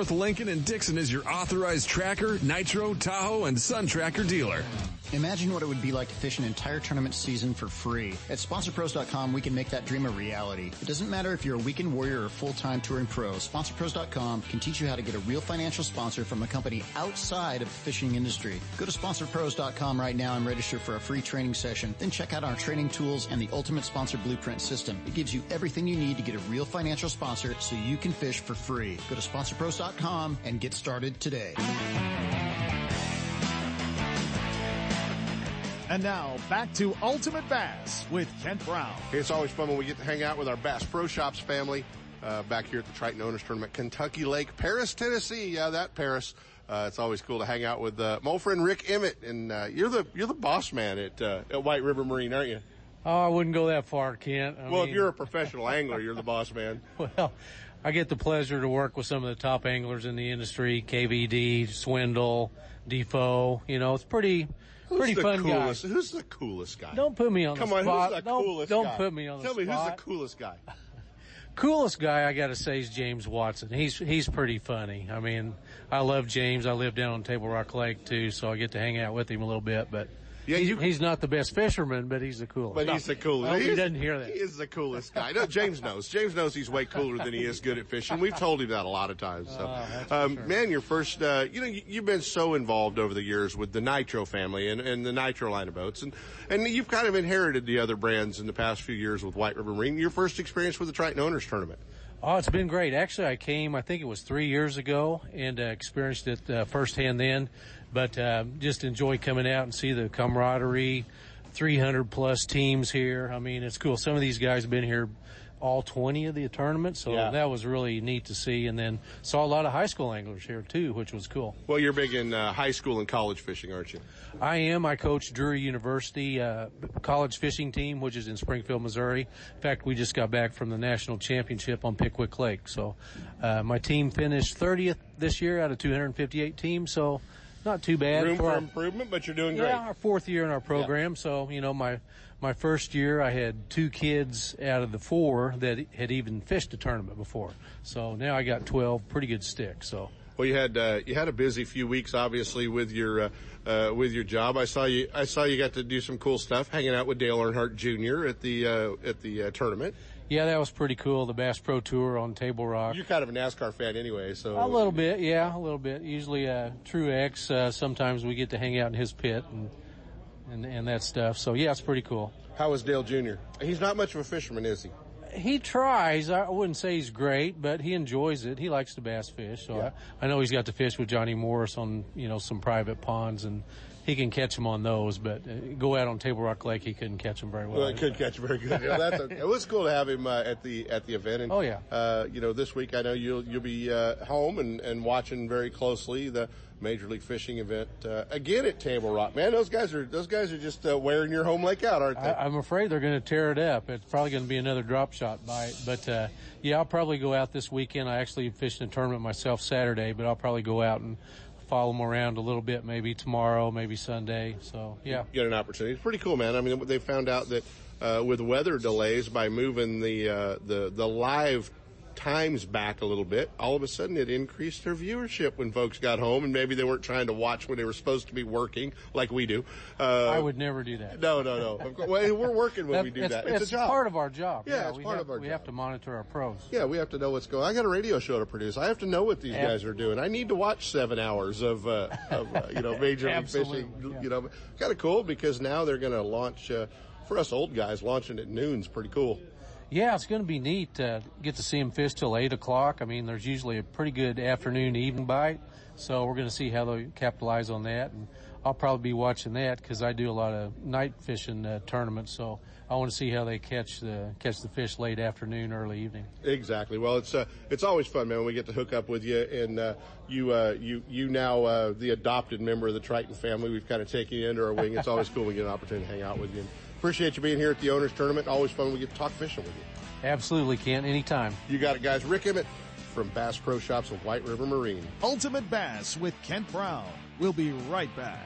Lincoln and Dixon is your authorized tracker, nitro, Tahoe, and Sun Tracker dealer. Imagine what it would be like to fish an entire tournament season for free. At SponsorPros.com, we can make that dream a reality. It doesn't matter if you're a weekend warrior or full-time touring pro. SponsorPros.com can teach you how to get a real financial sponsor from a company outside of the fishing industry. Go to SponsorPros.com right now and register for a free training session. Then check out our training tools and the Ultimate Sponsor Blueprint system. It gives you everything you need to get a real financial sponsor so you can fish for free. Go to SponsorPros.com and get started today. And now back to Ultimate Bass with Kent Brown. Hey, It's always fun when we get to hang out with our Bass Pro Shops family uh, back here at the Triton Owners Tournament, Kentucky Lake, Paris, Tennessee. Yeah, that Paris. Uh, it's always cool to hang out with uh, my old friend Rick Emmett, and uh, you're the you're the boss man at uh, at White River Marine, aren't you? Oh, I wouldn't go that far, Kent. I well, mean, if you're a professional angler, you're the boss man. Well, I get the pleasure to work with some of the top anglers in the industry: KVD, Swindle, Defoe. You know, it's pretty. Who's pretty the fun coolest, guy. Who's the coolest guy? Don't put me on. Come the on, spot. who's the don't, coolest don't guy? put me on the Tell spot. me who's the coolest guy? coolest guy I got to say is James Watson. He's he's pretty funny. I mean, I love James. I live down on Table Rock Lake too, so I get to hang out with him a little bit. But Yeah, he's, he's not the best fisherman, but he's the coolest. But he's the coolest. He He's- doesn't hear that. He is the coolest guy. No, James knows. James knows he's way cooler than he is good at fishing. We've told him that a lot of times. So, for um, sure. man, your first, uh, you know, you, you've been so involved over the years with the Nitro family and, and the Nitro line of boats, and and you've kind of inherited the other brands in the past few years with White River Marine. Your first experience with the Triton Owners Tournament. Oh, it's been great. Actually, I came, I think it was three years ago and uh, experienced it uh, firsthand then, but uh, just enjoy coming out and see the camaraderie, 300 plus teams here. I mean, it's cool. Some of these guys have been here all 20 of the tournaments, so Yeah. that was really neat to see. And then saw a lot of high school anglers here too, which was cool. Well, you're big in uh, high school and college fishing, aren't you? I am. I coach Drury University uh, college fishing team, which is in Springfield, Missouri. In fact, we just got back from the national championship on Pickwick Lake. So uh, my team finished 30th this year out of 258 teams. So not too bad. Room for our- improvement, but you're doing great. yeah, our fourth year in our program. So you know, my my first year, I had two kids out of the four that had even fished a tournament before. So now I got 12 pretty good sticks. So. Well, you had uh, you had a busy few weeks, obviously, with your uh, uh, with your job. I saw you. I saw you got to do some cool stuff, hanging out with Dale Earnhardt Jr. at the uh, at the uh, tournament. Yeah, that was pretty cool. The Bass Pro Tour on Table Rock. You're kind of a NASCAR fan anyway, so A little bit, yeah, a little bit. Usually, uh, Truex. Uh, sometimes we get to hang out in his pit and and and that stuff. So yeah, it's pretty cool. How is Dale Jr.? He's not much of a fisherman, is he? He tries. I wouldn't say he's great, but he enjoys it. He likes to bass fish. So I, I know he's got to fish with Johnny Morris on you know some private ponds, and he can catch them on those. But uh, go out on Table Rock Lake, he couldn't catch them very well. Well, it could catch very good. Yeah, that's okay. It was cool to have him uh, at the at the event. And, Oh, yeah. Uh, you know, this week I know you'll you'll be uh, home and, and watching very closely the Major League Fishing event uh, again at Table Rock. Man, those guys are those guys are just uh, wearing your home lake out, aren't they? I, I'm afraid they're going to tear it up. It's probably going to be another drop shot bite. But uh, yeah, I'll probably go out this weekend. I actually fished in a tournament myself Saturday, but I'll probably go out and follow them around a little bit, maybe tomorrow, maybe Sunday. So yeah. get an opportunity. It's pretty cool, man. I mean, they found out that uh, with weather delays, by moving the uh, the the live times back a little bit, all of a sudden it increased their viewership when folks got home, and maybe they weren't trying to watch when they were supposed to be working, like we do. Uh, I would never do that. No, no, no. Well, we're working when That- we do it's, that. It's, It's, a job. part of our job. Yeah, it's we part have, of our We job. have to monitor our pros. Yeah, we have to know what's going. on. I got a radio show to produce. I have to know what these Ab- guys are doing. I need to watch seven hours of, uh, of uh, you know, major league fishing. yeah. You know, kind of cool because now they're going to launch. Uh, for us old guys, launching at noon's pretty cool. Yeah, it's going to be neat to get to see them fish till eight o'clock. I mean, there's usually a pretty good afternoon evening bite, so we're going to see how they capitalize on that. And I'll probably be watching that because I do a lot of night fishing uh, tournaments, so I want to see how they catch the catch the fish late afternoon, early evening. Exactly. Well, it's uh, it's always fun, man. When we get to hook up with you, and uh, you uh, you you now uh, the adopted member of the Triton family. We've kind of taken you under our wing. It's always cool when we get an opportunity to hang out with you. And appreciate you being here at the owners tournament. Always fun when we get to talk fishing with you. Absolutely, Kent. Anytime. You got it, guys. Rick Emmett from Bass Pro Shops of White River Marine. Ultimate Bass with Kent Brown. We'll be right back.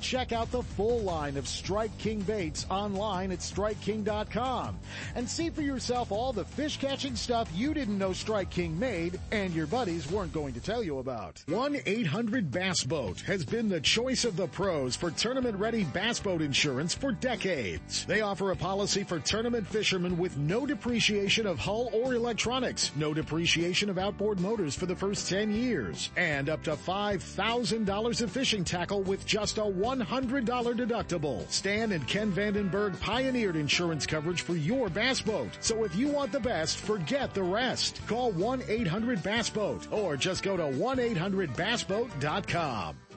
Check out the full line of Strike King baits online at StrikeKing.com and see for yourself all the fish catching stuff you didn't know Strike King made and your buddies weren't going to tell you about. 1-800-BASS Boat has been the choice of the pros for tournament-ready bass boat insurance for decades. They offer a policy for tournament fishermen with no depreciation of hull or electronics, no depreciation of outboard motors for the first 10 years, and up to $5,000 of fishing tackle with just a $100 deductible. Stan and Ken Vandenberg pioneered insurance coverage for your bass boat. So if you want the best, forget the rest. Call 1-800-BASS-BOAT or just go to 1-800-BASSBOAT.com.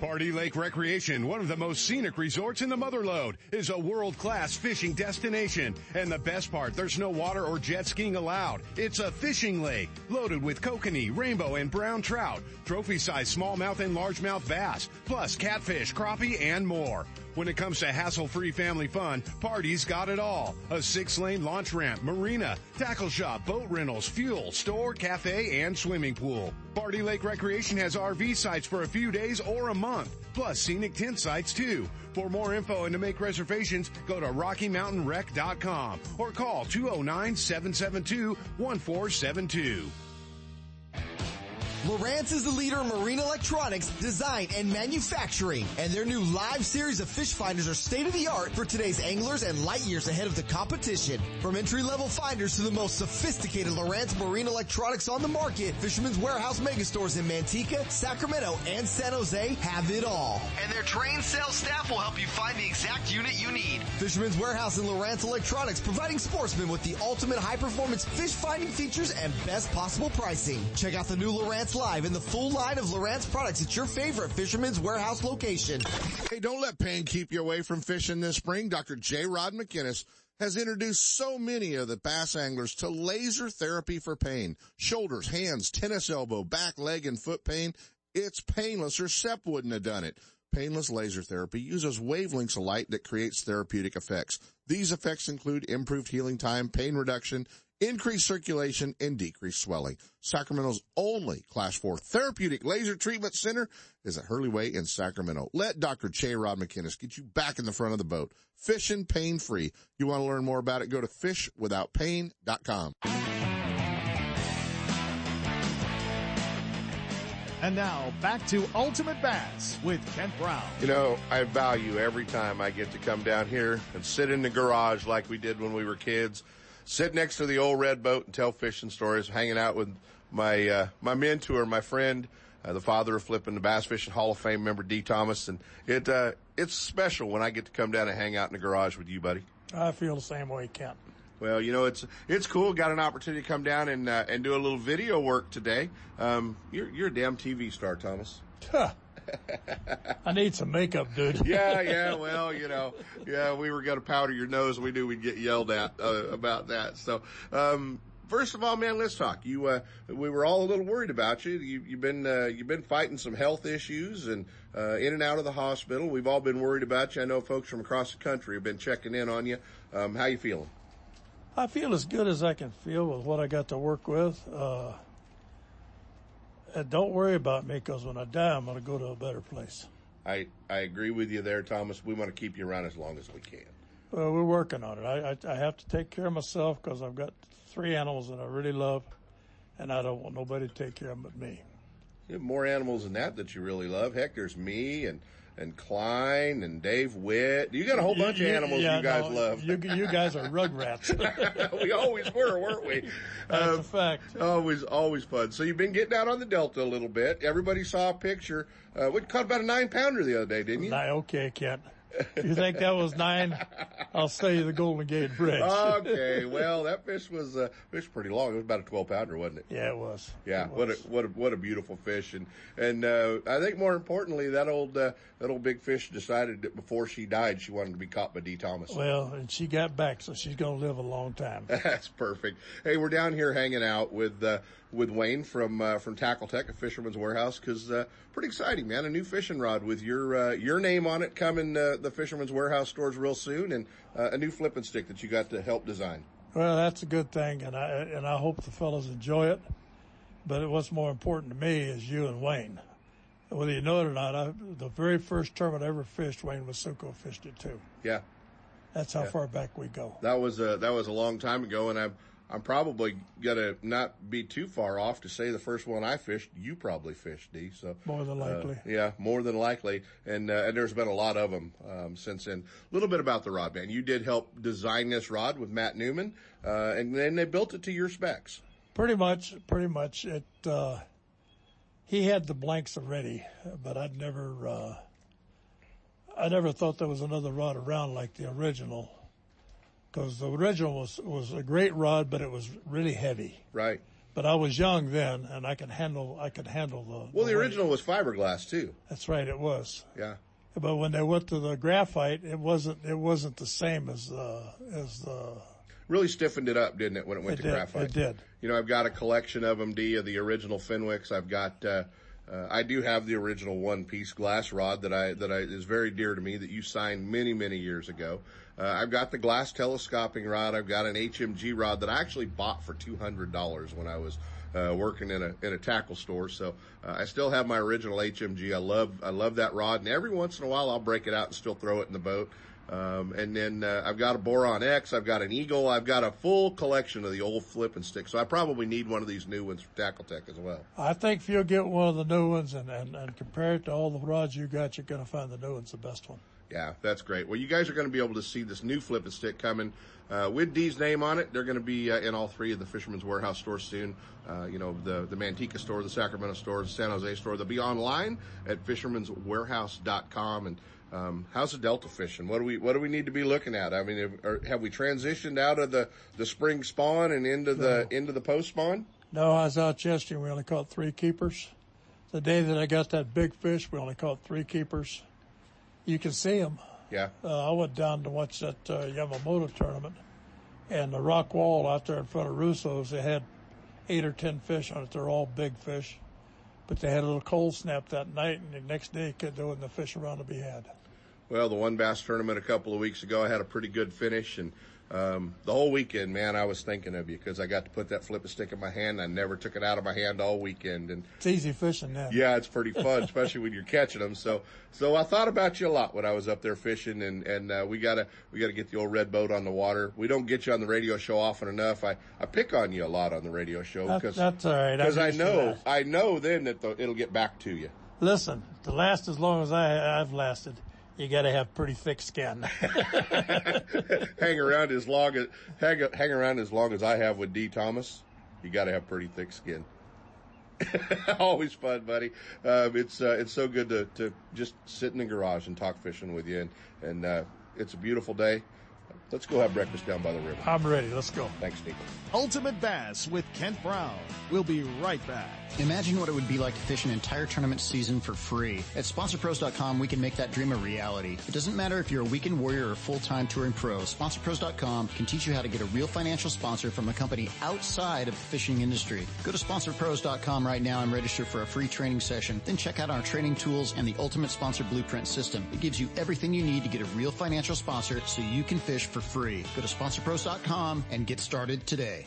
Pardee Lake Recreation, one of the most scenic resorts in the Motherlode, is a world-class fishing destination. And the best part, there's no water or jet skiing allowed. It's a fishing lake, loaded with kokanee, rainbow, and brown trout, trophy-sized smallmouth and largemouth bass, plus catfish, crappie, and more. When it comes to hassle-free family fun, Pardee's got it all. A six-lane launch ramp, marina, tackle shop, boat rentals, fuel, store, cafe, and swimming pool. Pardee Lake Recreation has RV sites for a few days or a month, plus scenic tent sites too. For more info and to make reservations, go to RockyMountainRec.com or call 209-772-1472. Lowrance is the leader in marine electronics, design, and manufacturing. And their new live series of fish finders are state of the art for today's anglers and light years ahead of the competition. From entry level finders to the most sophisticated Lowrance marine electronics on the market, Fisherman's Warehouse megastores in Manteca, Sacramento, and San Jose have it all. And their trained sales staff will help you find the exact unit you need. Fisherman's Warehouse and Lowrance Electronics providing sportsmen with the ultimate high performance fish finding features and best possible pricing. Check out the new Live and the full line of Lowrance products at your favorite Fisherman's Warehouse location. Hey, don't let pain keep you away from fishing this spring. Dr. J. Rod McInnes has introduced so many of the bass anglers to laser therapy for pain. Shoulders, hands, tennis elbow, back, leg, and foot pain. It's painless or SEP wouldn't have done it. Painless laser therapy uses wavelengths of light that creates therapeutic effects. These effects include improved healing time, pain reduction, increased circulation, and decreased swelling. Sacramento's only Class 4 therapeutic laser treatment center is at Hurley Way in Sacramento. Let Dr. Che Rod McInnes get you back in the front of the boat. Fishing pain free. You want to learn more about it? Go to fishwithoutpain.com. And now back to Ultimate Bass with Kent Brown. You know, I value every time I get to come down here and sit in the garage like we did when we were kids, sit next to the old red boat and tell fishing stories, hanging out with my, uh, my mentor, my friend, uh, the father of flipping the Bass Fishing Hall of Fame member, Dee. Thomas. And it, uh, it's special when I get to come down and hang out in the garage with you, buddy. I feel the same way, Kent. Well, you know, it's, it's cool. Got an opportunity to come down and, uh, and do a little video work today. Um, you're, you're a damn TV star, Thomas. I need some makeup, dude. yeah, yeah. Well, you know, yeah, we were going to powder your nose. We knew we'd get yelled at uh, about that. So, um, first of all, man, let's talk. You, uh, we were all a little worried about you. you you've been, uh, you've been fighting some health issues and, uh, in and out of the hospital. We've all been worried about you. I know folks from across the country have been checking in on you. Um, how you feeling? I feel as good as I can feel with what I got to work with. Uh, and don't worry about me because when I die, I'm going to go to a better place. I, I agree with you there, Thomas. We want to keep you around as long as we can. Well, we're working on it. I, I, I have to take care of myself because I've got three animals that I really love, and I don't want nobody to take care of them but me. You have more animals than that that you really love. Heck, there's me and and Klein and Dave Witt. You got a whole bunch You- of animals yeah, you guys no, love. You, you guys are rugrats. we always were, weren't we? That's Um, a fact. Always, always fun. So you've been getting out on the Delta a little bit. Everybody saw a picture. Uh, we caught about a nine pounder the other day, didn't you? Okay, Kent. You think that was nine? I'll you the Golden Gate Bridge. okay, well that fish was uh, fish pretty long. It was about a twelve pounder, wasn't it? Yeah, it was. Yeah, It what a what a what a beautiful fish, and and uh, I think more importantly, that old uh, that old big fish decided that before she died, she wanted to be caught by Dee. Thomas. Well, and she got back, so she's going to live a long time. That's perfect. Hey, we're down here hanging out with uh, with Wayne from uh, from Tackle Tech, a Fisherman's Warehouse, because uh, pretty exciting, man. A new fishing rod with your uh, your name on it coming uh, the Fisherman's Warehouse stores real soon, and uh, a new flipping stick that you got to help design. Well, that's a good thing, and I and I hope the fellows enjoy it. But what's more important to me is you and Wayne. Whether you know it or not, I, the very first tournament I ever fished, Wayne Wasuko fished it too. Yeah, That's how Yeah. far back we go. that was a that was a long time ago, and I'm I'm probably gonna not be too far off to say the first one I fished, you probably fished, Dee. So More than uh, likely. yeah, more than likely, and uh, and there's been a lot of them um, since then. A little bit about the rod, man. You did help design this rod with Matt Newman, uh, and then they built it to your specs. Pretty much, pretty much. It. Uh, he had the blanks already, but I'd never. Uh, I never thought there was another rod around like the original, because the original was was a great rod, but it was really heavy. Right. But I was young then, and I could handle. I could handle the. Well, the weight. original was fiberglass too. That's right. It was. Yeah. But when they went to the graphite, it wasn't. It wasn't the same as uh, as the. Really stiffened it up, didn't it, when it went It to did, graphite? it did. You know, I've got a collection of them, Dee, of the original Fenwicks. I've got, uh, Uh, I do have the original one piece glass rod that I, that I, is very dear to me that you signed many, many years ago. Uh, I've got the glass telescoping rod. I've got an HMG rod that I actually bought for $200 when I was, uh, working in a, in a tackle store. So, uh, I still have my original HMG. I love, I love that rod and every once in a while I'll break it out and still throw it in the boat. Um, and then uh, I've got a Boron X, I've got an Eagle, I've got a full collection of the old flip and stick. So I probably need one of these new ones from Tackle Tech as well. I think if you'll get one of the new ones and, and, and compare it to all the rods you got, you're going to find the new one's the best one. Yeah, that's great. Well, you guys are going to be able to see this new flip and stick coming uh, with Dee's name on it. They're going to be uh, in all three of the Fisherman's Warehouse stores soon. Uh, you know, the, the Manteca store, the Sacramento store, the San Jose store. They'll be online at fisherman'swarehouse.com. And um, how's the Delta fishing? What do we what do we need to be looking at? I mean, have, have we transitioned out of the, the spring spawn and into the No. into the post spawn? No, I was out yesterday. We only caught three keepers. The day that I got that big fish, we only caught three keepers. You can see them. Yeah. Uh, I went down to watch that uh, Yamamoto tournament, and the rock wall out there in front of Russo's, they had eight or ten fish on it. They're all big fish, but they had a little cold snap that night, and the next day, there wasn't the fish around to be had. Well, the one bass tournament a couple of weeks ago, I had a pretty good finish, and um, the whole weekend, man, I was thinking of you because I got to put that flip stick in my hand. I never took it out of my hand all weekend, and It's easy fishing now. yeah, it's pretty fun, especially when you're catching them. So, so I thought about you a lot when I was up there fishing, and and uh, we gotta we gotta get the old red boat on the water. We don't get you on the radio show often enough. I I pick on you a lot on the radio show because that's all right. Because I know. I know then that the, it'll get back to you. Listen, to last as long as I, I've lasted, you got to have pretty thick skin. hang around as long as hang, hang around as long as I have with Dee Thomas, you got to have pretty thick skin. Always fun, buddy. Um, it's uh, it's so good to to just sit in the garage and talk fishing with you, and and uh, it's a beautiful day. Let's go have breakfast down by the river. I'm ready. Let's go. Thanks, Steve. Ultimate Bass with Kent Brown. We'll be right back. Imagine what it would be like to fish an entire tournament season for free. At SponsorPros.com, we can make that dream a reality. It doesn't matter if you're a weekend warrior or a full-time touring pro. SponsorPros.com can teach you how to get a real financial sponsor from a company outside of the fishing industry. Go to SponsorPros.com right now and register for a free training session. Then check out our training tools and the Ultimate Sponsor Blueprint System. It gives you everything you need to get a real financial sponsor so you can fish for free. Go to SponsorPros.com and get started today.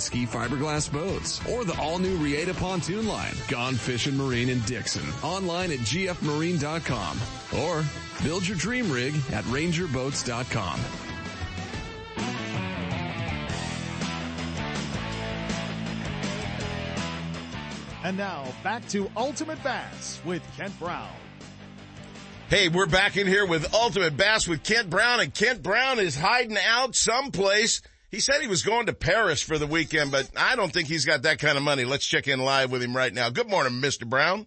ski fiberglass boats or the all new Reata pontoon line, Gone Fishing Marine in Dixon. Online at gfmarine.com or build your dream rig at rangerboats.com. And now back to Ultimate Bass with Kent Brown. Hey, we're back in here with Ultimate Bass with Kent Brown, and Kent Brown is hiding out someplace. He said he was going to Paris for the weekend, but I don't think he's got that kind of money. Let's check in live with him right now. Good morning, Mr. Brown.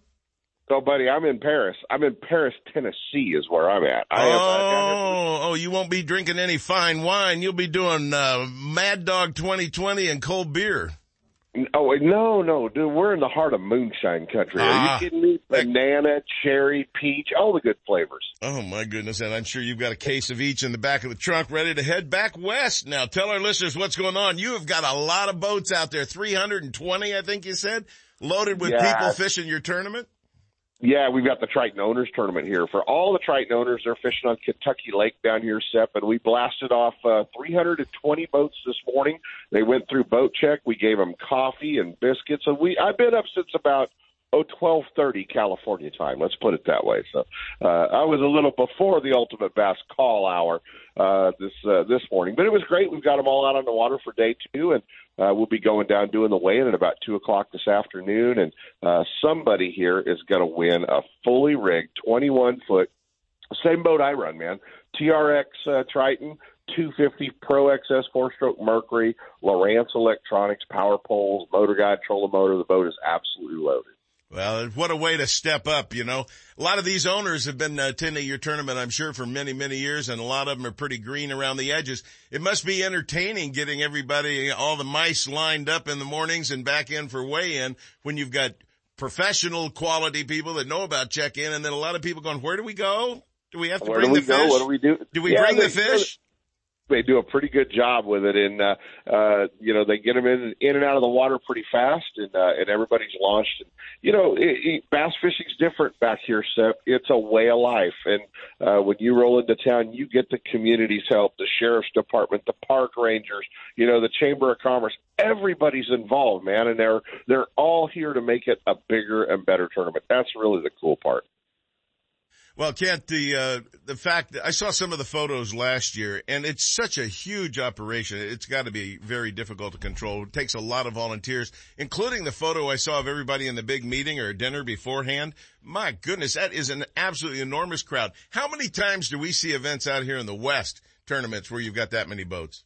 So, buddy, I'm in Paris. I'm in Paris, Tennessee, is where I'm at. I am, uh, oh, oh, you won't be drinking any fine wine. You'll be doing uh, Mad Dog 2020 and cold beer. Oh no, no, dude, we're in the heart of moonshine country. Are Ah. you kidding me? Banana, cherry, peach, all the good flavors. Oh my goodness. And I'm sure you've got a case of each in the back of the trunk ready to head back west. Now tell our listeners what's going on. You have got a lot of boats out there, 320, I think you said, loaded with Yeah. people fishing your tournament. Yeah, we've got the Triton Owners Tournament here. For all the Triton owners, they're fishing on Kentucky Lake down here, Sep, and we blasted off uh, 320 boats this morning. They went through boat check. We gave them coffee and biscuits. And we I've been up since about oh twelve thirty California time. Let's put it that way. So uh, I was a little before the Ultimate Bass call hour uh, this uh, this morning, but it was great. We've got them all out on the water for day two, and uh, we'll be going down doing the weigh-in at about two o'clock this afternoon. And uh, somebody here is going to win a fully rigged twenty-one foot same boat I run, man. TRX uh, Triton, 250 Pro XS four stroke Mercury, Lowrance Electronics, power poles, motor guide, trolling motor. The boat is absolutely loaded. Well, what a way to step up, you know. A lot of these owners have been attending your tournament, I'm sure, for many, many years, and a lot of them are pretty green around the edges. It must be entertaining getting everybody, all the mice lined up in the mornings and back in for weigh-in when you've got professional quality people that know about check-in, and then a lot of people going, where do we go? Do we have to Where bring do we the go? fish? What do we do? Do we Yeah, bring the they- fish? They do a pretty good job with it, and uh, uh, you know they get them in in and out of the water pretty fast, and uh, and everybody's launched. And you know, it, it, bass fishing's different back here, Sep. It's a way of life, and uh, when you roll into town, you get the community's help, the sheriff's department, the park rangers, you know, the chamber of commerce. Everybody's involved, man, and they're they're all here to make it a bigger and better tournament. That's really the cool part. Well, Kent, the uh, the fact that I saw some of the photos last year, and it's such a huge operation. It's got to be very difficult to control. It takes a lot of volunteers, including the photo I saw of everybody in the big meeting or dinner beforehand. My goodness, that is an absolutely enormous crowd. How many times do we see events out here in the West tournaments where you've got that many boats?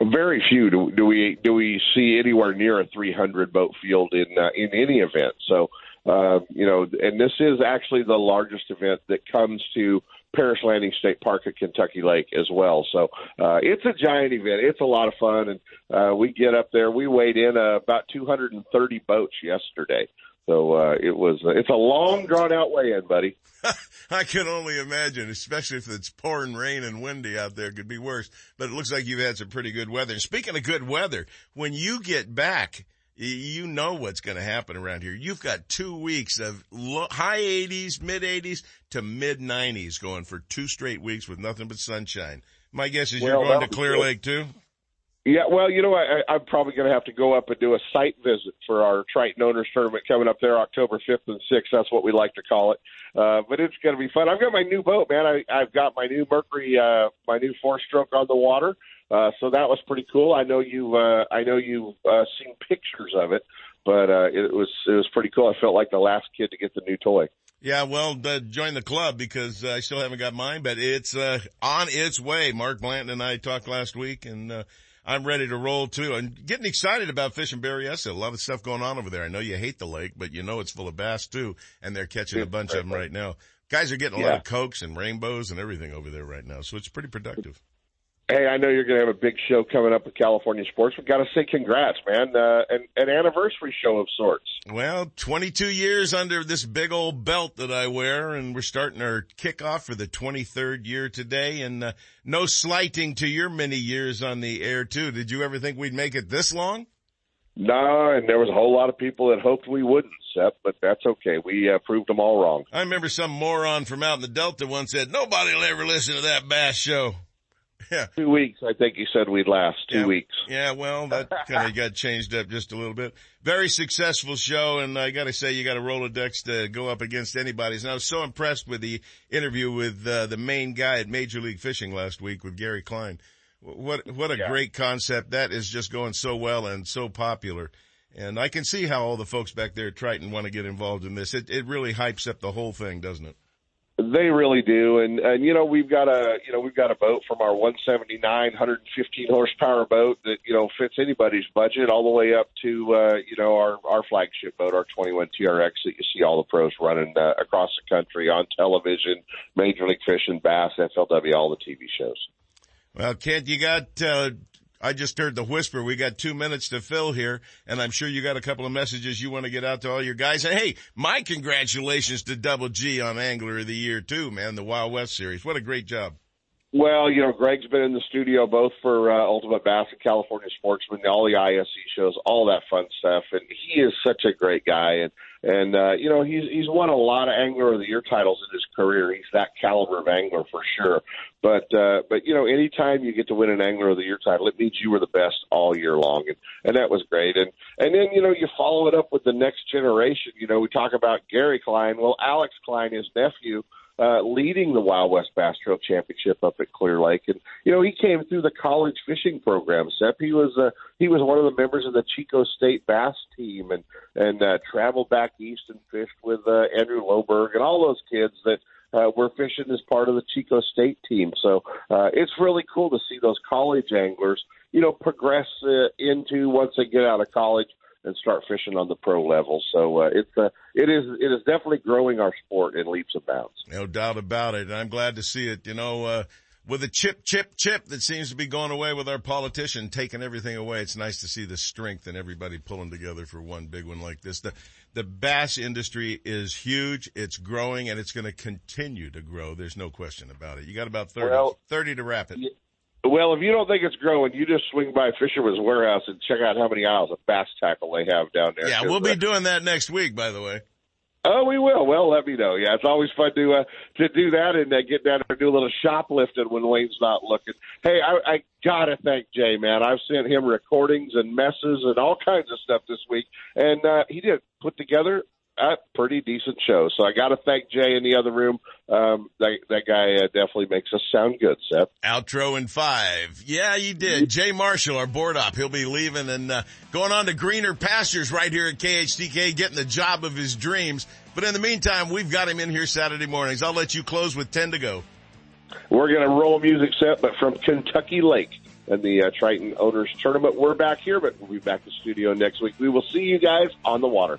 Very few do, do we do we see anywhere near a 300 boat field in uh, in any event. So uh, you know, and this is actually the largest event that comes to Paris Landing State Park at Kentucky Lake as well. So uh, it's a giant event. It's a lot of fun, and uh, we get up there. We weighed in uh, about 230 boats yesterday. So uh, it was. Uh, it's a long, drawn out weigh-in, buddy. I can only imagine, especially if it's pouring rain and windy out there, it could be worse. But it looks like you've had some pretty good weather. And speaking of good weather, when you get back, you know what's going to happen around here. You've got two weeks of low, high 80s, mid 80s to mid 90s going for two straight weeks with nothing but sunshine. My guess is Well, you're going to Clear. Lake too. Yeah, well, you know, I, I- I'm probably going to have to go up and do a site visit for our Triton Owners Tournament coming up there October 5th and 6th. That's what we like to call it. Uh, but it's going to be fun. I've got my new boat, man. I, I've got my new Mercury, uh, my new four stroke on the water. Uh, so that was pretty cool. I know you, uh, I know you've, uh, seen pictures of it, but, uh, it was, it was pretty cool. I felt like the last kid to get the new toy. Yeah, well, uh, join the club because uh, I still haven't got mine, but it's uh, on its way. Mark Blanton and I talked last week, and uh, I'm ready to roll too. And getting excited about fishing Berryessa. A lot of stuff going on over there. I know you hate the lake, but you know it's full of bass too, and they're catching a bunch of them right now. Guys are getting a lot of cokes and rainbows and everything over there right now, so it's pretty productive. Hey, I know you're going to have a big show coming up with California Sports. We've got to say congrats, man. Uh, an, an anniversary show of sorts. Well, 22 years under this big old belt that I wear, and we're starting our kickoff for the 23rd year today. And uh, no slighting to your many years on the air too. Did you ever think we'd make it this long? No, and there was a whole lot of people that hoped we wouldn't, Seth, but that's okay. We uh, proved them all wrong. I remember some moron from out in the Delta once said, "Nobody will ever listen to that bass show." Yeah. Two weeks, I think you said we'd last. Two Yeah. weeks. Yeah, well, that kind of got changed up just a little bit. Very successful show, and I got to say, you got a Rolodex to go up against anybody's. And I was so impressed with the interview with uh, the main guy at Major League Fishing last week with Gary Klein. What what a great concept! That is just going so well and so popular. And I can see how all the folks back there at Triton want to get involved in this. It it really hypes up the whole thing, doesn't it? They really do, and and you know we've got a you know we've got a boat from our 179, 115 horsepower boat that you know fits anybody's budget, all the way up to uh, you know our our flagship boat, our 21 TRX that you see all the pros running uh, across the country on television, Major League Fishing, Bass, FLW, all the TV shows. Well, Kent, you got uh, I just heard the whisper. We got two minutes to fill here, and I'm sure you got a couple of messages you want to get out to all your guys. And hey, my congratulations to Double G on Angler of the Year too, man. The Wild West Series. What a great job. Well, you know, Greg's been in the studio both for uh, Ultimate Bass and California Sportsman, all the ISE shows, all that fun stuff, and he is such a great guy. And and uh, you know, he's he's won a lot of Angler of the Year titles in his career. He's that caliber of angler for sure. But uh, but you know, anytime you get to win an Angler of the Year title, it means you were the best all year long, and and that was great. And and then you know, you follow it up with the next generation. You know, we talk about Gary Klein. Well, Alex Klein, his nephew uh, leading the Wild West Bass Trail Championship up at Clear Lake, and you know he came through the college fishing program. Sep, he was uh, he was one of the members of the Chico State bass team, and and uh, traveled back east and fished with uh, Andrew Loberg and all those kids that. Uh, were fishing as part of the Chico State team, so uh, it's really cool to see those college anglers, you know, progress uh, into once they get out of college and start fishing on the pro level. So uh, it's uh, it is it is definitely growing our sport in leaps and bounds. No doubt about it. I'm glad to see it. You know, uh, with the chip, chip, chip that seems to be going away with our politician taking everything away. It's nice to see the strength and everybody pulling together for one big one like this. The the bass industry is huge. It's growing and it's going to continue to grow. There's no question about it. You got about 30, Well, 30 to wrap it. Well, if you don't think it's growing, you just swing by Fisherman's Warehouse and check out how many aisles of bass tackle they have down there. Yeah, we'll be doing that next week, by the way. Oh, we will. Well, let me know. Yeah, it's always fun to uh, to do that and uh, get down there and do a little shoplifting when Wayne's not looking. Hey, I, I gotta thank Jay, man. I've sent him recordings and messes and all kinds of stuff this week, and uh, he did put together a pretty decent show. So I got to thank Jay in the other room. Um, that that guy uh, definitely makes us sound good, Seth. Outro in five. Yeah, you did. Jay Marshall, our board op, he'll be leaving and uh, going on to greener pastures right here at KHTK, getting the job of his dreams. But in the meantime, we've got him in here Saturday mornings. I'll let you close with 10 to go. We're going to roll a music set, but from Kentucky Lake and the uh, Triton Owners Tournament. We're back here, but we'll be back in the studio next week. We will see you guys on the water.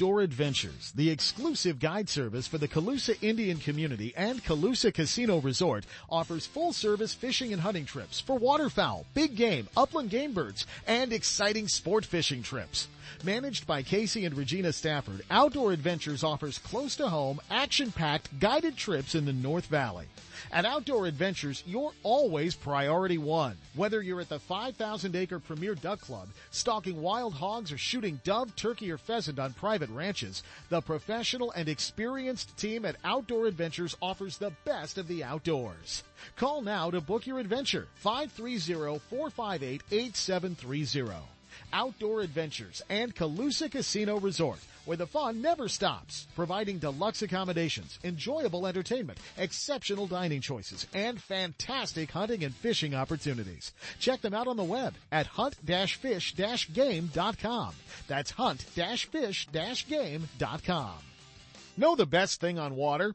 Outdoor Adventures, the exclusive guide service for the Colusa Indian community and Colusa Casino Resort, offers full service fishing and hunting trips for waterfowl, big game, upland game birds, and exciting sport fishing trips. Managed by Casey and Regina Stafford, Outdoor Adventures offers close to home, action packed guided trips in the North Valley. At Outdoor Adventures, you're always priority one. Whether you're at the 5,000 acre Premier Duck Club, stalking wild hogs, or shooting dove, turkey, or pheasant on private ranches, the professional and experienced team at Outdoor Adventures offers the best of the outdoors. Call now to book your adventure. 530-458-8730. Outdoor Adventures and Colusa Casino Resort, where the fun never stops, providing deluxe accommodations, enjoyable entertainment, exceptional dining choices, and fantastic hunting and fishing opportunities. Check them out on the web at hunt-fish-game.com. That's hunt-fish-game.com. Know the best thing on water?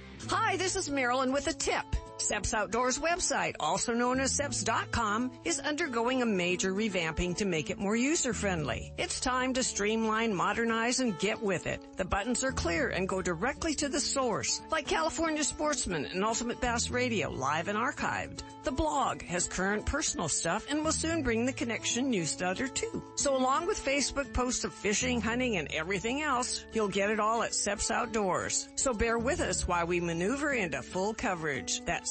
Hi, this is Marilyn with a tip. Seps Outdoors website, also known as Seps.com, is undergoing a major revamping to make it more user-friendly. It's time to streamline, modernize, and get with it. The buttons are clear and go directly to the source, like California Sportsman and Ultimate Bass Radio, live and archived. The blog has current personal stuff and will soon bring the Connection newsletter too. So along with Facebook posts of fishing, hunting, and everything else, you'll get it all at Seps Outdoors. So bear with us while we maneuver into full coverage. That's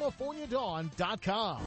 www.californiadawn.com.